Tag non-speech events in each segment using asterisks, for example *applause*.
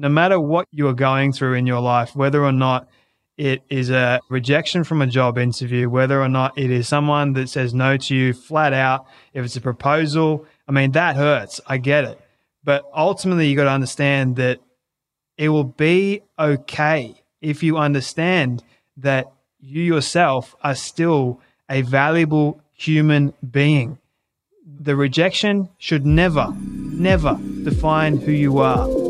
no matter what you are going through in your life, whether or not it is a rejection from a job interview, whether or not it is someone that says no to you flat out, if it's a proposal, I mean, that hurts. I get it. But ultimately, you got to understand that it will be okay if you understand that you yourself are still a valuable human being. The rejection should never, never define who you are.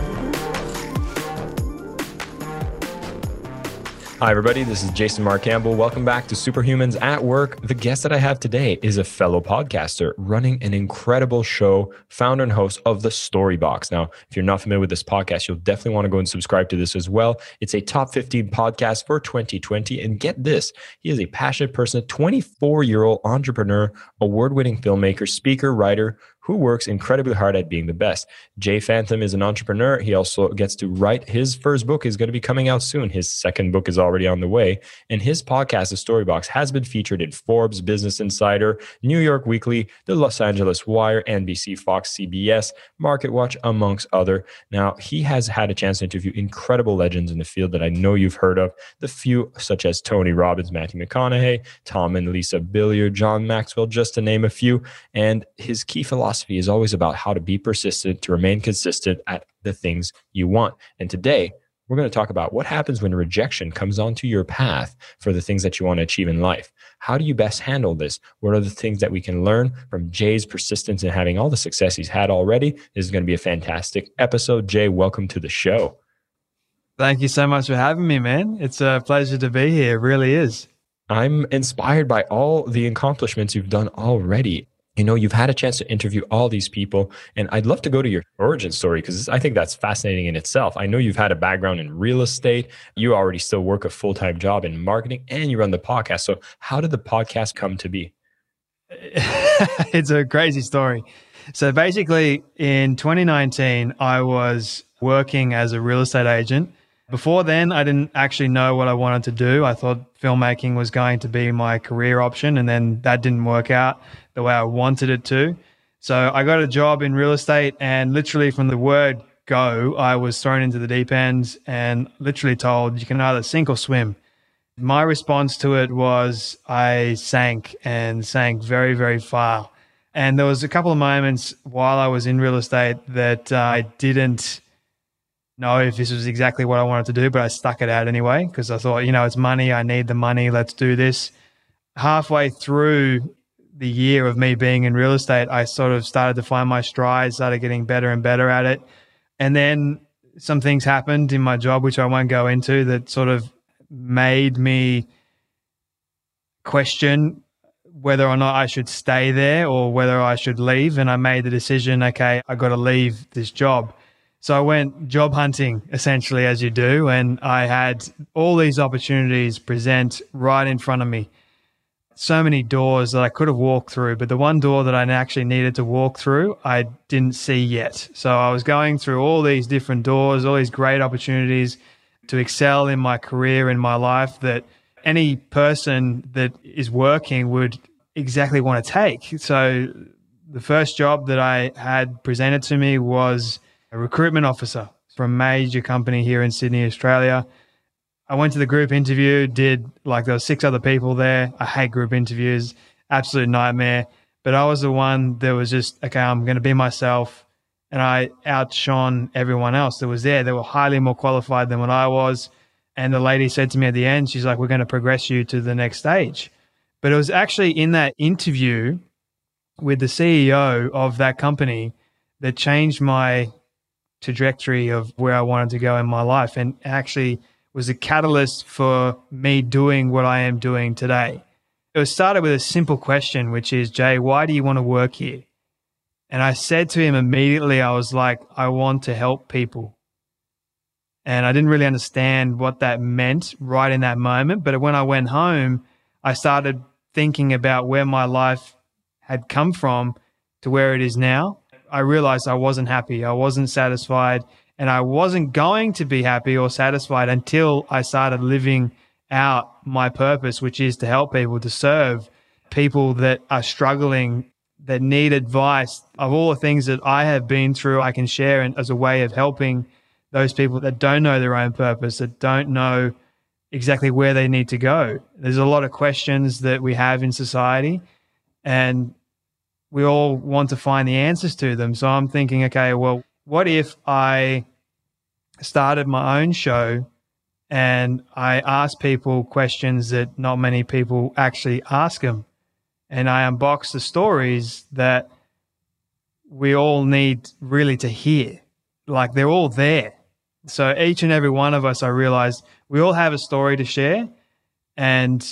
Hi, everybody. This is Jason Mark Campbell. Welcome back to Superhumans at Work. The guest that I have today is a fellow podcaster running an incredible show, founder and host of The Storybox. Now, if you're not familiar with this podcast, you'll definitely want to go and subscribe to this as well. It's a top 15 podcast for 2020. And get this he is a passionate person, 24 year old entrepreneur, award winning filmmaker, speaker, writer who works incredibly hard at being the best. Jay Phantom is an entrepreneur. He also gets to write his first book is going to be coming out soon. His second book is already on the way. And his podcast, The Storybox, has been featured in Forbes, Business Insider, New York Weekly, The Los Angeles Wire, NBC, Fox, CBS, Market Watch, amongst other. Now, he has had a chance to interview incredible legends in the field that I know you've heard of. The few such as Tony Robbins, Matthew McConaughey, Tom and Lisa Bilyeu, John Maxwell, just to name a few. And his key philosophy philosophy is always about how to be persistent, to remain consistent at the things you want. And today, we're going to talk about what happens when rejection comes onto your path for the things that you want to achieve in life. How do you best handle this? What are the things that we can learn from Jay's persistence in having all the success he's had already? This is going to be a fantastic episode. Jay, welcome to the show. Thank you so much for having me, man. It's a pleasure to be here. It really is. I'm inspired by all the accomplishments you've done already you know you've had a chance to interview all these people and i'd love to go to your origin story because i think that's fascinating in itself. I know you've had a background in real estate. You already still work a full-time job in marketing and you run the podcast. So how did the podcast come to be? *laughs* It's a crazy story. So basically in 2019 i was working as a real estate agent. Before then, I didn't actually know what I wanted to do. I thought filmmaking was going to be my career option, and then that didn't work out the way I wanted it to. So I got a job in real estate, and literally from the word go, I was thrown into the deep end and literally told you can either sink or swim. My response to it was I sank and sank very, very far. And there was a couple of moments while I was in real estate that uh, I didn't know if this was exactly what I wanted to do, but I stuck it out anyway because I thought, you know, it's money. I need the money. Let's do this. Halfway through the year of me being in real estate, I sort of started to find my stride, started getting better and better at it. And then some things happened in my job, which I won't go into, that sort of made me question whether or not I should stay there or whether I should leave. And I made the decision, okay, I got to leave this job. So I went job hunting essentially as you do. And I had all these opportunities present right in front of me. So many doors that I could have walked through, but the one door that I actually needed to walk through, I didn't see yet. So I was going through all these different doors, all these great opportunities to excel in my career, in my life that any person that is working would exactly want to take. So the first job that I had presented to me was a recruitment officer for a major company here in Sydney, Australia. I went to the group interview, did like there were six other people there. I hate group interviews, absolute nightmare. But I was the one that was just, okay, I'm going to be myself. And I outshone everyone else that was there. They were highly more qualified than what I was. And the lady said to me at the end, she's like, we're going to progress you to the next stage. But it was actually in that interview with the CEO of that company that changed my trajectory of where I wanted to go in my life and actually was a catalyst for me doing what I am doing today. It was started with a simple question, which is, Jay, why do you want to work here? And I said to him immediately, I was like, I want to help people. And I didn't really understand what that meant right in that moment. But when I went home, I started thinking about where my life had come from to where it is now, I realized I wasn't happy. I wasn't satisfied and I wasn't going to be happy or satisfied until I started living out my purpose, which is to help people, to serve people that are struggling, that need advice. Of all the things that I have been through, I can share as a way of helping those people that don't know their own purpose, that don't know exactly where they need to go. There's a lot of questions that we have in society, and we all want to find the answers to them. So I'm thinking, okay, well, what if I started my own show and I asked people questions that not many people actually ask them? And I unbox the stories that we all need really to hear. Like they're all there. So each and every one of us, I realized we all have a story to share. And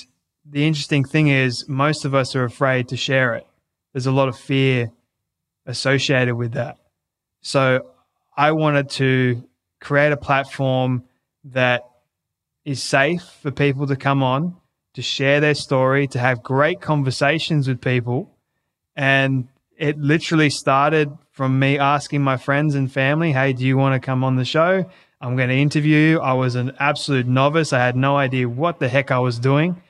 the interesting thing is, most of us are afraid to share it there's a lot of fear associated with that. So I wanted to create a platform that is safe for people to come on, to share their story, to have great conversations with people. And it literally started from me asking my friends and family, Hey, do you want to come on the show? I'm going to interview. You. I was an absolute novice. I had no idea what the heck I was doing,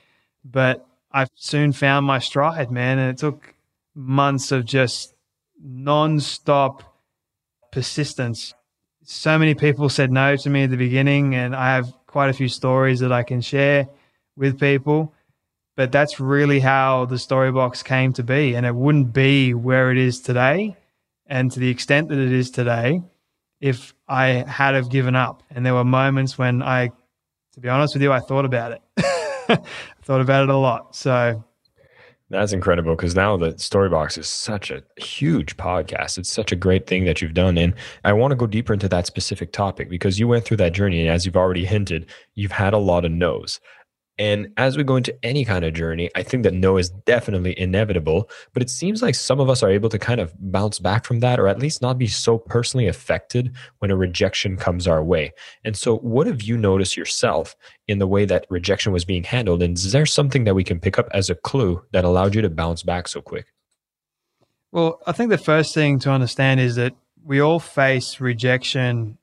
but I soon found my stride, man. And it took months of just non-stop persistence. So many people said no to me at the beginning, and I have quite a few stories that I can share with people. But that's really how the Storybox came to be, and it wouldn't be where it is today, and to the extent that it is today, if I had have given up. And there were moments when I, to be honest with you, I thought about it. *laughs* I thought about it a lot. So that's incredible because now the Storybox is such a huge podcast. It's such a great thing that you've done. And I want to go deeper into that specific topic because you went through that journey. And as you've already hinted, you've had a lot of no's. And as we go into any kind of journey, I think that no is definitely inevitable. But it seems like some of us are able to kind of bounce back from that, or at least not be so personally affected when a rejection comes our way. And so, what have you noticed yourself in the way that rejection was being handled? And is there something that we can pick up as a clue that allowed you to bounce back so quick? Well, I think the first thing to understand is that we all face rejection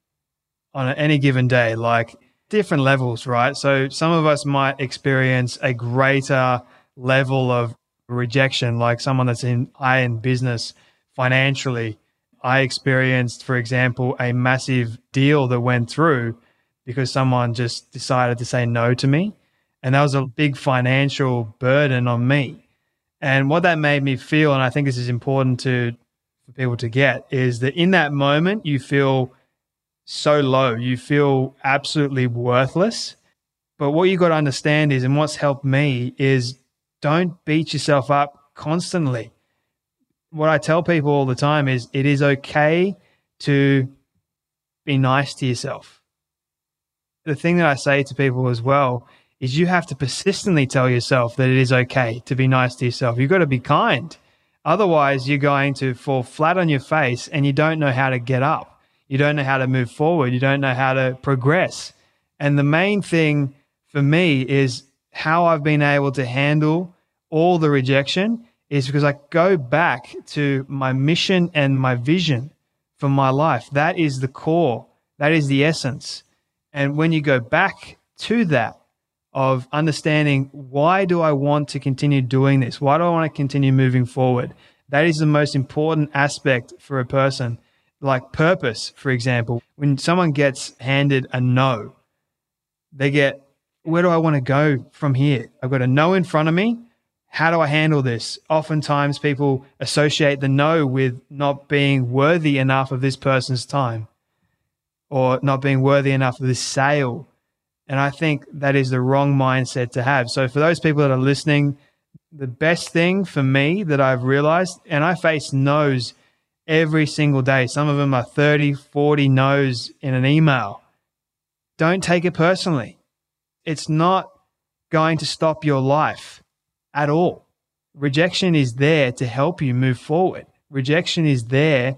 on any given day. Like, different levels, right? So some of us might experience a greater level of rejection, like someone that's in high in business financially. I experienced, for example, a massive deal that went through because someone just decided to say no to me. And that was a big financial burden on me. And what that made me feel, and I think this is important to for people to get, is that in that moment you feel so low. You feel absolutely worthless. But what you got to understand is, and what's helped me is don't beat yourself up constantly. What I tell people all the time is it is okay to be nice to yourself. The thing that I say to people as well is you have to persistently tell yourself that it is okay to be nice to yourself. You've got to be kind. Otherwise, you're going to fall flat on your face and you don't know how to get up. You don't know how to move forward. You don't know how to progress. And the main thing for me is how I've been able to handle all the rejection is because I go back to my mission and my vision for my life. That is the core, that is the essence. And when you go back to that, of understanding why do I want to continue doing this? Why do I want to continue moving forward? That is the most important aspect for a person like purpose, for example, when someone gets handed a no, they get, where do I want to go from here? I've got a no in front of me. How do I handle this? Oftentimes people associate the no with not being worthy enough of this person's time or not being worthy enough of this sale. And I think that is the wrong mindset to have. So for those people that are listening, the best thing for me that I've realized, and I face no's every single day. Some of them are 30, 40 no's in an email. Don't take it personally. It's not going to stop your life at all. Rejection is there to help you move forward. Rejection is there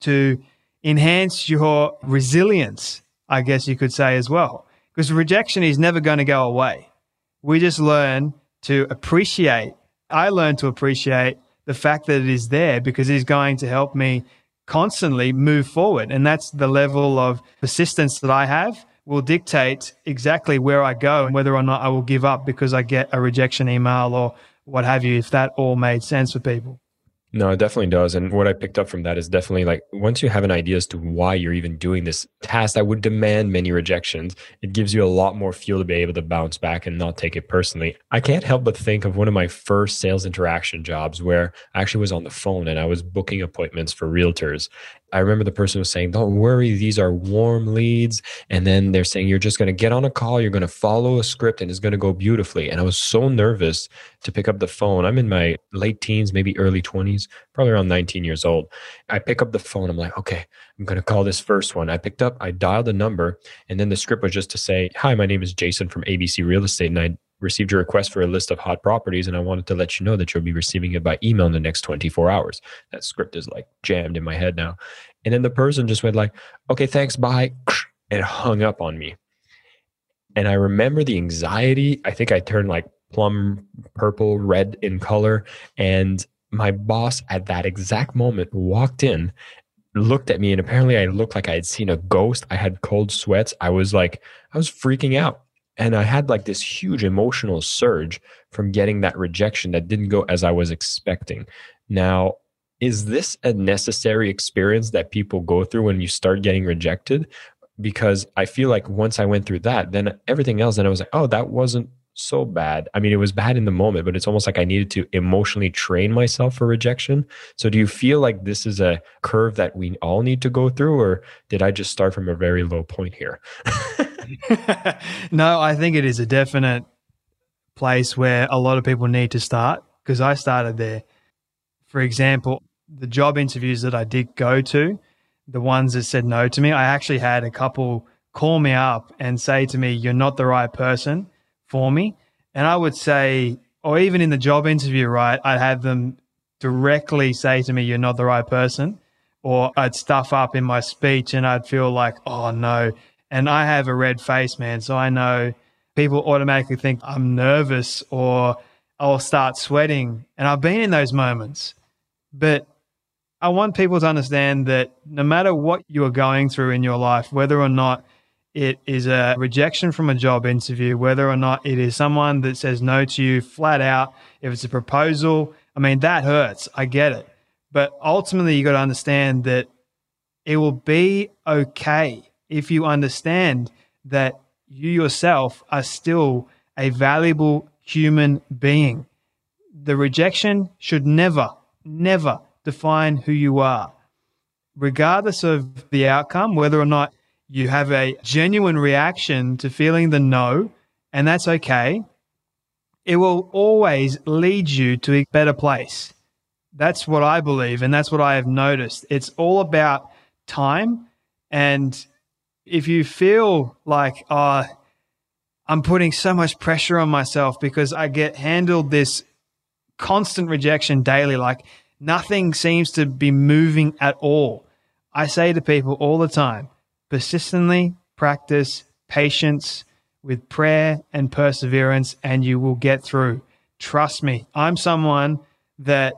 to enhance your resilience, I guess you could say as well. Because rejection is never going to go away. We just learn to appreciate. I learned to appreciate the fact that it is there because it is going to help me constantly move forward. And that's the level of persistence that I have will dictate exactly where I go and whether or not I will give up because I get a rejection email or what have you, if that all made sense for people. No, it definitely does. And what I picked up from that is definitely like once you have an idea as to why you're even doing this task that would demand many rejections, it gives you a lot more fuel to be able to bounce back and not take it personally. I can't help but think of one of my first sales interaction jobs where I actually was on the phone and I was booking appointments for realtors. I remember the person was saying, Don't worry, these are warm leads. And then they're saying, You're just going to get on a call, you're going to follow a script, and it's going to go beautifully. And I was so nervous to pick up the phone. I'm in my late teens, maybe early 20s, probably around 19 years old. I pick up the phone. I'm like, Okay, I'm going to call this first one. I picked up, I dialed a number, and then the script was just to say, Hi, my name is Jason from ABC Real Estate. And I received a request for a list of hot properties and I wanted to let you know that you'll be receiving it by email in the next 24 hours. That script is like jammed in my head now. And then the person just went like, okay, thanks, bye, *sniffs* and hung up on me. And I remember the anxiety. I think I turned like plum purple, red in color. And my boss at that exact moment walked in, looked at me, and apparently I looked like I had seen a ghost. I had cold sweats. I was like, I was freaking out. And I had like this huge emotional surge from getting that rejection that didn't go as I was expecting. Now, is this a necessary experience that people go through when you start getting rejected? Because I feel like once I went through that, then everything else, then I was like, oh, that wasn't so bad. I mean, it was bad in the moment, but it's almost like I needed to emotionally train myself for rejection. So, do you feel like this is a curve that we all need to go through, or did I just start from a very low point here? *laughs* *laughs* no, I think it is a definite place where a lot of people need to start because I started there. For example, the job interviews that I did go to, the ones that said no to me, I actually had a couple call me up and say to me, You're not the right person for me. And I would say, or even in the job interview, right, I'd have them directly say to me, You're not the right person. Or I'd stuff up in my speech and I'd feel like, Oh no, and I have a red face, man. So I know people automatically think I'm nervous or I'll start sweating. And I've been in those moments. But I want people to understand that no matter what you are going through in your life, whether or not it is a rejection from a job interview, whether or not it is someone that says no to you flat out, if it's a proposal, I mean, that hurts. I get it. But ultimately, you got to understand that it will be okay if you understand that you yourself are still a valuable human being. The rejection should never, never define who you are. Regardless of the outcome, whether or not you have a genuine reaction to feeling the no, and that's okay, it will always lead you to a better place. That's what I believe, and that's what I have noticed. It's all about time and if you feel like, oh, I'm putting so much pressure on myself because I get handled this constant rejection daily, like nothing seems to be moving at all. I say to people all the time persistently practice patience with prayer and perseverance, and you will get through. Trust me, I'm someone that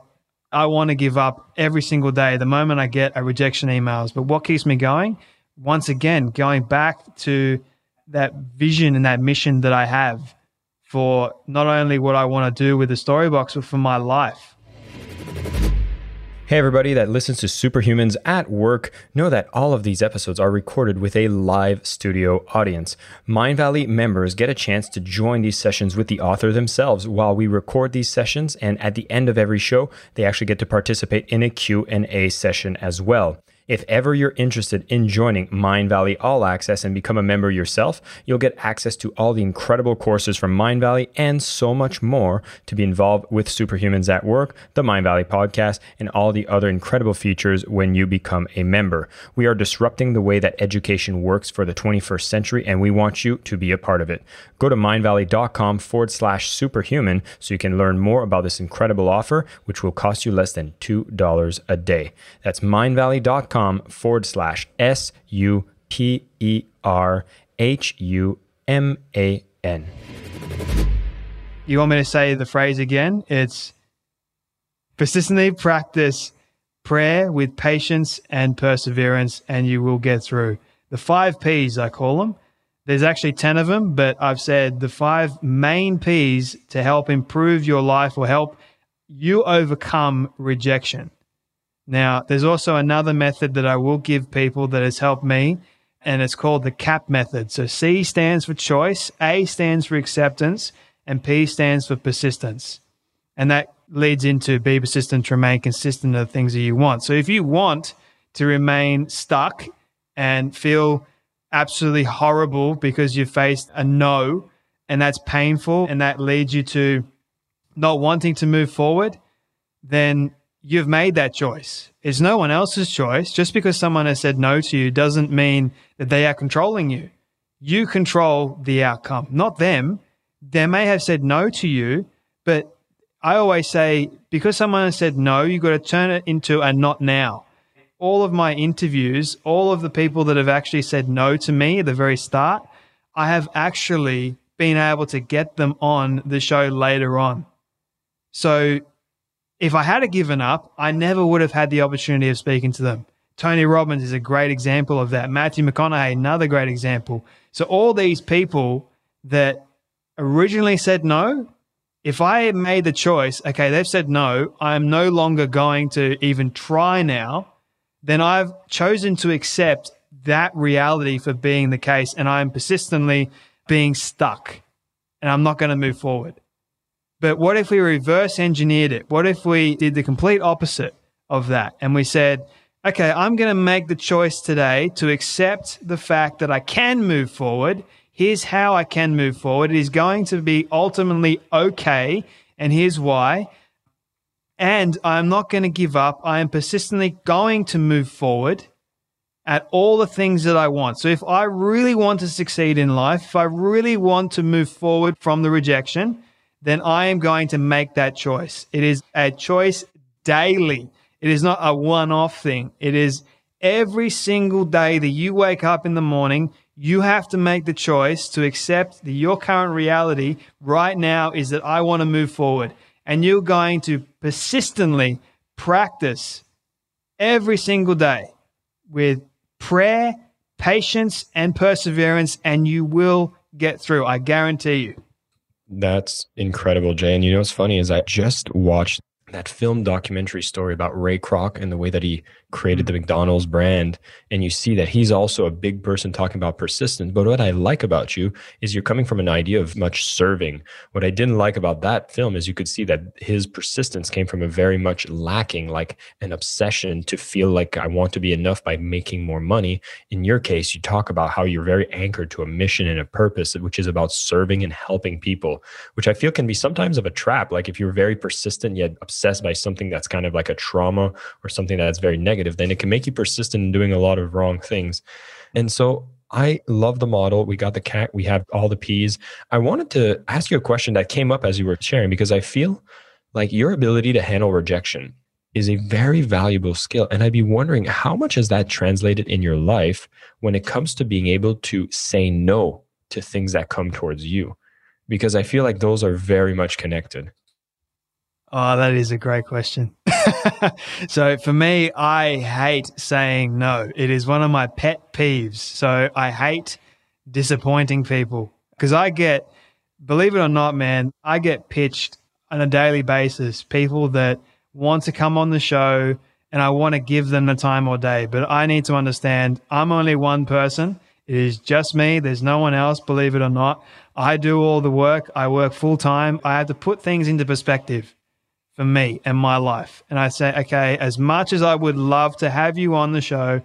I want to give up every single day the moment I get a rejection emails. But what keeps me going? Once again, going back to that vision and that mission that I have for not only what I want to do with the Storybox, but for my life. Hey, everybody that listens to Superhumans at work, know that all of these episodes are recorded with a live studio audience. Mindvalley members get a chance to join these sessions with the author themselves while we record these sessions, and at the end of every show, they actually get to participate in a Q&A session as well. If ever you're interested in joining Mindvalley All Access and become a member yourself, you'll get access to all the incredible courses from Mindvalley and so much more to be involved with Superhumans at Work, the Mindvalley podcast, and all the other incredible features when you become a member. We are disrupting the way that education works for the 21st century, and we want you to be a part of it. Go to mindvalley.com forward slash superhuman so you can learn more about this incredible offer, which will cost you less than $2 a day. That's mindvalley.com com forward slash S U P E R H U M A N. You want me to say the phrase again? It's Persistently practice prayer with patience and perseverance, and you will get through. The five P's, I call them. There's actually 10 of them, but I've said the five main P's to help improve your life or help you overcome rejection. Now, there's also another method that I will give people that has helped me, and it's called the CAP method. So C stands for choice, A stands for acceptance, and P stands for persistence. And that leads into be persistent remain consistent of the things that you want. So if you want to remain stuck and feel absolutely horrible because you faced a no and that's painful and that leads you to not wanting to move forward, then you've made that choice. It's no one else's choice. Just because someone has said no to you doesn't mean that they are controlling you. You control the outcome, not them. They may have said no to you, but I always say because someone has said no, you've got to turn it into a not now. All of my interviews, all of the people that have actually said no to me at the very start, I have actually been able to get them on the show later on. So if I had given up, I never would have had the opportunity of speaking to them. Tony Robbins is a great example of that. Matthew McConaughey, another great example. So all these people that originally said no, if I made the choice, okay, they've said no, I'm no longer going to even try now, then I've chosen to accept that reality for being the case and I'm persistently being stuck and I'm not going to move forward. But what if we reverse engineered it? What if we did the complete opposite of that and we said, okay, I'm going to make the choice today to accept the fact that I can move forward. Here's how I can move forward. It is going to be ultimately okay. And here's why. And I'm not going to give up. I am persistently going to move forward at all the things that I want. So if I really want to succeed in life, if I really want to move forward from the rejection, then I am going to make that choice. It is a choice daily. It is not a one off thing. It is every single day that you wake up in the morning, you have to make the choice to accept that your current reality right now is that I want to move forward. And you're going to persistently practice every single day with prayer, patience, and perseverance, and you will get through. I guarantee you. That's incredible, Jay. And you know what's funny is I just watched that film documentary story about Ray Kroc and the way that he created the. McDonald's brand. And you see that he's also a big person talking about persistence. But what I like about you is you're coming from an idea of much serving. What I didn't like about that film is you could see that his persistence came from a very much lacking, like an obsession to feel like I want to be enough by making more money. In your case, you talk about how you're very anchored to a mission and a purpose, which is about serving and helping people, which I feel can be sometimes of a trap. Like if you're very persistent yet obsessed by something that's kind of like a trauma or something that's very negative negative, then it can make you persistent in doing a lot of wrong things. And so I love the model. We got the cat, we have all the peas. I wanted to ask you a question that came up as you were sharing because I feel like your ability to handle rejection is a very valuable skill. And I'd be wondering how much has that translated in your life when it comes to being able to say no to things that come towards you? Because I feel like those are very much connected. Oh, that is a great question. *laughs* so for me, I hate saying no. It is one of my pet peeves. So I hate disappointing people because I get, believe it or not, man, I get pitched on a daily basis people that want to come on the show and I want to give them the time or day. But I need to understand I'm only one person. It is just me. There's no one else, believe it or not. I do all the work. I work full time. I have to put things into perspective for me and my life. And I say, okay, as much as I would love to have you on the show,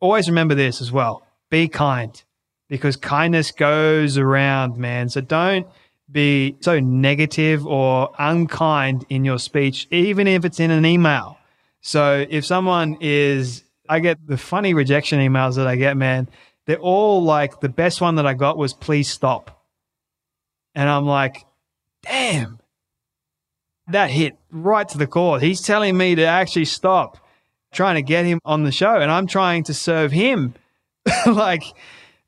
always remember this as well be kind because kindness goes around, man. So don't be so negative or unkind in your speech, even if it's in an email. So if someone is, I get the funny rejection emails that I get, man. They're all like, the best one that I got was, please stop. And I'm like, damn, that hit right to the core. He's telling me to actually stop trying to get him on the show and I'm trying to serve him. *laughs* like,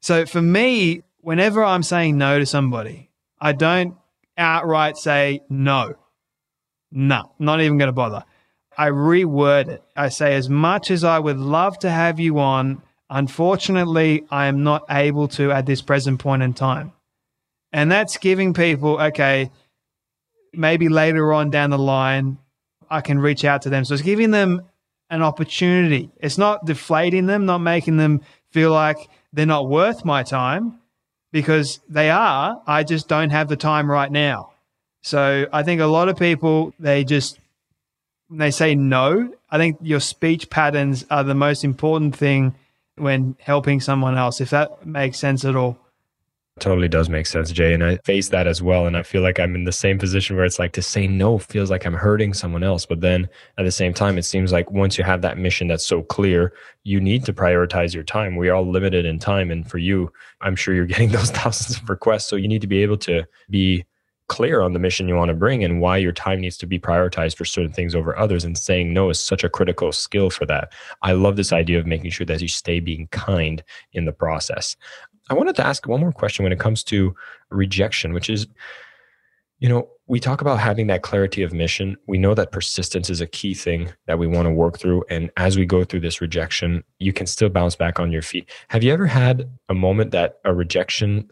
so for me, whenever I'm saying no to somebody, I don't outright say no. No, not even going to bother. I reword it. I say, as much as I would love to have you on, unfortunately, I am not able to at this present point in time. And that's giving people, okay, maybe later on down the line, I can reach out to them. So it's giving them an opportunity. It's not deflating them, not making them feel like they're not worth my time because they are. I just don't have the time right now. So I think a lot of people, they just, they say no. I think your speech patterns are the most important thing when helping someone else, if that makes sense at all. Totally does make sense, Jay. And I face that as well. And I feel like I'm in the same position where it's like to say no feels like I'm hurting someone else. But then at the same time, it seems like once you have that mission that's so clear, you need to prioritize your time. We are all limited in time. And for you, I'm sure you're *laughs* getting those thousands of requests. So you need to be able to be clear on the mission you want to bring and why your time needs to be prioritized for certain things over others. And saying no is such a critical skill for that. I love this idea of making sure that you stay being kind in the process. I wanted to ask one more question when it comes to rejection, which is, you know, we talk about having that clarity of mission. We know that persistence is a key thing that we want to work through. And as we go through this rejection, you can still bounce back on your feet. Have you ever had a moment that a rejection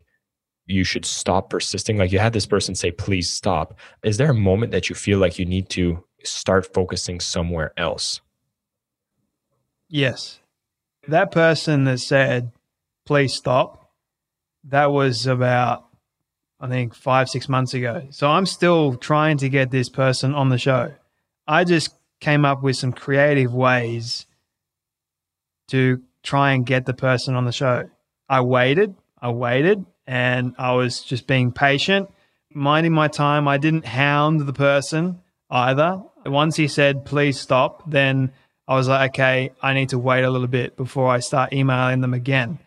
you should stop persisting? Like you had this person say, please stop. Is there a moment that you feel like you need to start focusing somewhere else? Yes. That person that said, please stop, that was about, I think, five, six months ago. So I'm still trying to get this person on the show. I just came up with some creative ways to try and get the person on the show. I waited, I waited, and I was just being patient, minding my time. I didn't hound the person either. Once he said, please stop, then I was like, okay, I need to wait a little bit before I start emailing them again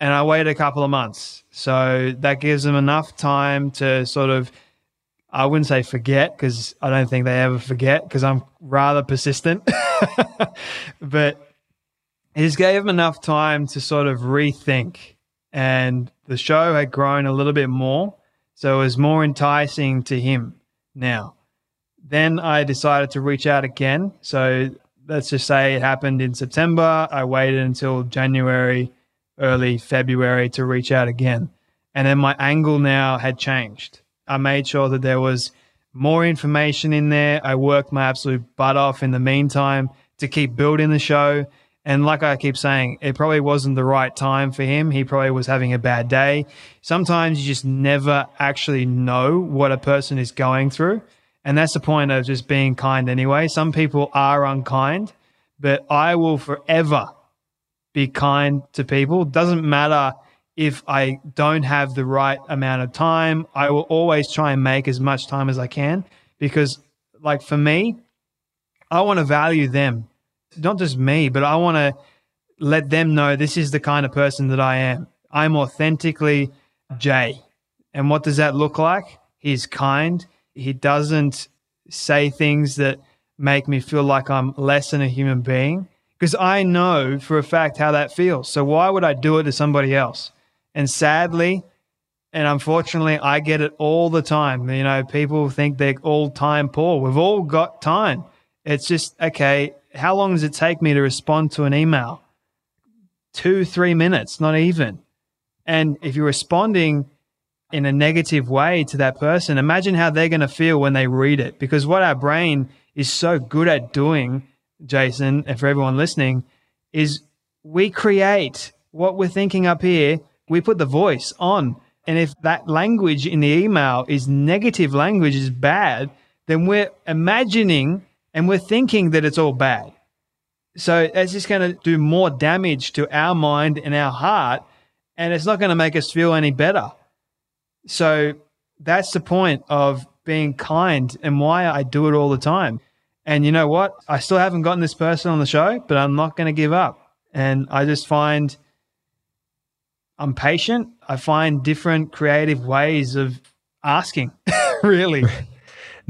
and I waited a couple of months. So that gives them enough time to sort of, I wouldn't say forget because I don't think they ever forget because I'm rather persistent. *laughs* but it just gave them enough time to sort of rethink. And the show had grown a little bit more. So it was more enticing to him now. Then I decided to reach out again. So let's just say it happened in September. I waited until January early February to reach out again. And then my angle now had changed. I made sure that there was more information in there. I worked my absolute butt off in the meantime to keep building the show. And like I keep saying, it probably wasn't the right time for him. He probably was having a bad day. Sometimes you just never actually know what a person is going through. And that's the point of just being kind anyway. Some people are unkind, but I will forever be kind to people. Doesn't matter if I don't have the right amount of time. I will always try and make as much time as I can because, like, for me, I want to value them, not just me, but I want to let them know this is the kind of person that I am. I'm authentically Jay. And what does that look like? He's kind. He doesn't say things that make me feel like I'm less than a human being because I know for a fact how that feels. So why would I do it to somebody else? And sadly, and unfortunately, I get it all the time. You know, people think they're all time poor. We've all got time. It's just, okay, how long does it take me to respond to an email? Two, three minutes, not even. And if you're responding in a negative way to that person, imagine how they're going to feel when they read it. Because what our brain is so good at doing Jason, and for everyone listening, is we create what we're thinking up here, we put the voice on. And if that language in the email is negative language, is bad, then we're imagining and we're thinking that it's all bad. So it's just going to do more damage to our mind and our heart, and it's not going to make us feel any better. So that's the point of being kind and why I do it all the time. And you know what? I still haven't gotten this person on the show, but I'm not going to give up. And I just find I'm patient. I find different creative ways of asking, *laughs* really.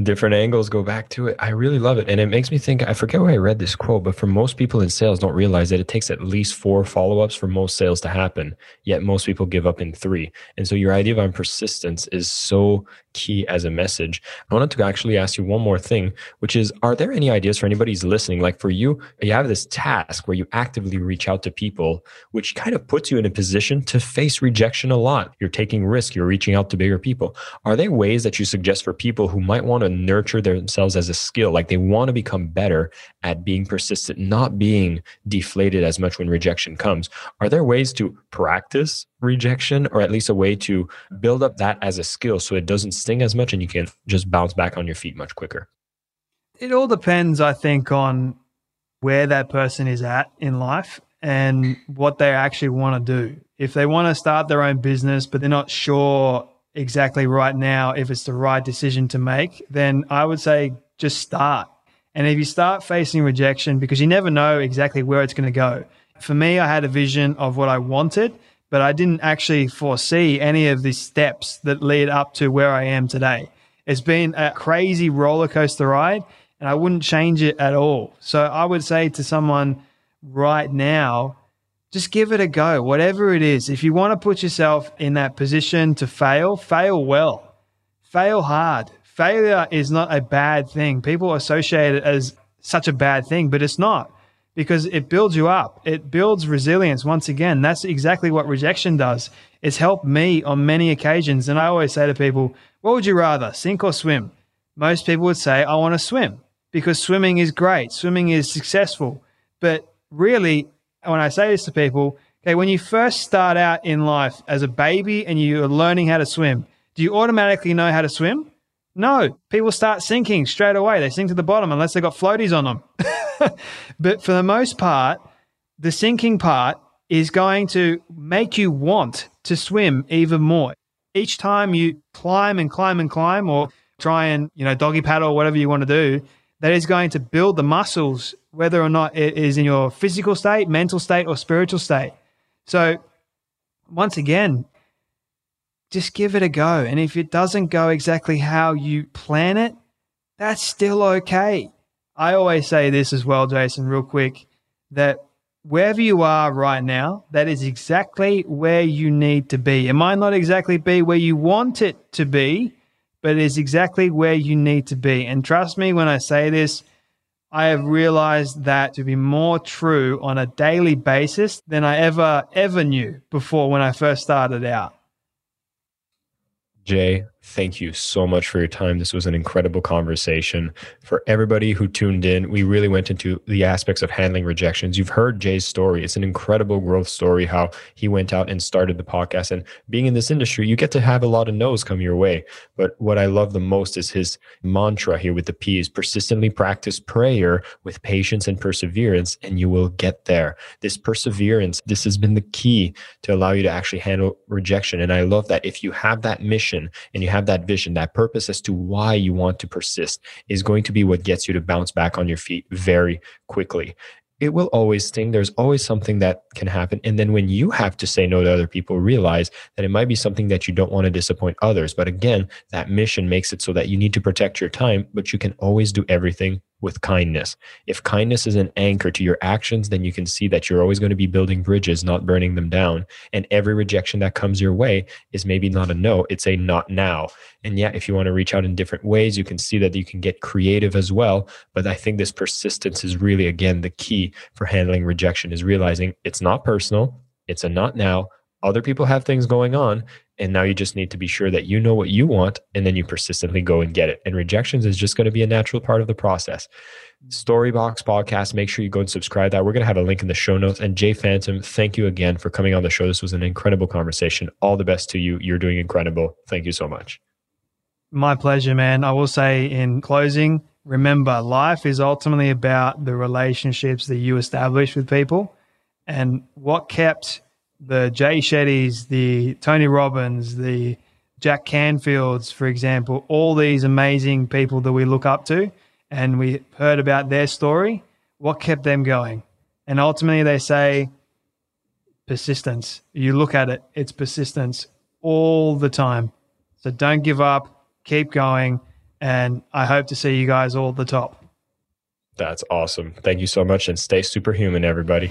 Different angles go back to it. I really love it. And it makes me think, I forget where I read this quote, but for most people in sales don't realize that it takes at least four follow-ups for most sales to happen. Yet most people give up in three. And so your idea of persistence is so key as a message. I wanted to actually ask you one more thing, which is, are there any ideas for anybody who's listening? Like for you, you have this task where you actively reach out to people, which kind of puts you in a position to face rejection a lot. You're taking risk. You're reaching out to bigger people. Are there ways that you suggest for people who might want to nurture themselves as a skill? Like they want to become better at being persistent, not being deflated as much when rejection comes. Are there ways to practice rejection or at least a way to build up that as a skill so it doesn't sting as much and you can just bounce back on your feet much quicker? It all depends, I think, on where that person is at in life and what they actually want to do. If they want to start their own business, but they're not sure exactly right now if it's the right decision to make, then I would say just start. And if you start facing rejection, because you never know exactly where it's going to go. For me, I had a vision of what I wanted, but I didn't actually foresee any of the steps that lead up to where I am today. It's been a crazy roller coaster ride, and I wouldn't change it at all. So I would say to someone right now, just give it a go, whatever it is. If you want to put yourself in that position to fail, fail well, fail hard. Failure is not a bad thing. People associate it as such a bad thing, but it's not because it builds you up. It builds resilience. Once again, that's exactly what rejection does. It's helped me on many occasions. And I always say to people, what would you rather, sink or swim? Most people would say, I want to swim because swimming is great. Swimming is successful. But really, when I say this to people, okay, when you first start out in life as a baby and you're learning how to swim, do you automatically know how to swim? No, people start sinking straight away. They sink to the bottom unless they've got floaties on them. *laughs* but for the most part, the sinking part is going to make you want to swim even more. Each time you climb and climb and climb or try and, you know, doggy paddle or whatever you want to do, that is going to build the muscles, whether or not it is in your physical state, mental state, or spiritual state. So, once again, just give it a go. And if it doesn't go exactly how you plan it, that's still okay. I always say this as well, Jason, real quick, that wherever you are right now, that is exactly where you need to be. It might not exactly be where you want it to be, but it is exactly where you need to be. And trust me when I say this, I have realized that to be more true on a daily basis than I ever, ever knew before when I first started out. Jay, thank you so much for your time. This was an incredible conversation. For everybody who tuned in, we really went into the aspects of handling rejections. You've heard Jay's story. It's an incredible growth story, how he went out and started the podcast. And being in this industry, you get to have a lot of no's come your way. But what I love the most is his mantra here with the P is persistently practice prayer with patience and perseverance, and you will get there. This perseverance, this has been the key to allow you to actually handle rejection. And I love that if you have that mission, and you have that vision, that purpose as to why you want to persist is going to be what gets you to bounce back on your feet very quickly it will always sting. There's always something that can happen. And then when you have to say no to other people, realize that it might be something that you don't want to disappoint others. But again, that mission makes it so that you need to protect your time, but you can always do everything with kindness. If kindness is an anchor to your actions, then you can see that you're always going to be building bridges, not burning them down. And every rejection that comes your way is maybe not a no, it's a not now. And yeah, if you want to reach out in different ways, you can see that you can get creative as well. But I think this persistence is really, again, the key for handling rejection is realizing it's not personal, it's a not now. Other people have things going on and now you just need to be sure that you know what you want and then you persistently go and get it. And rejections is just going to be a natural part of the process. Storybox podcast, make sure you go and subscribe that. We're going to have a link in the show notes. And Jay Phantom, thank you again for coming on the show. This was an incredible conversation. All the best to you. You're doing incredible. Thank you so much. My pleasure, man. I will say in closing, remember life is ultimately about the relationships that you establish with people. And what kept the Jay Shettys, the Tony Robbins, the Jack Canfields, for example, all these amazing people that we look up to, and we heard about their story. What kept them going? And ultimately, they say persistence. You look at it, it's persistence all the time. So don't give up, keep going. And I hope to see you guys all at the top. That's awesome. Thank you so much and stay superhuman, everybody.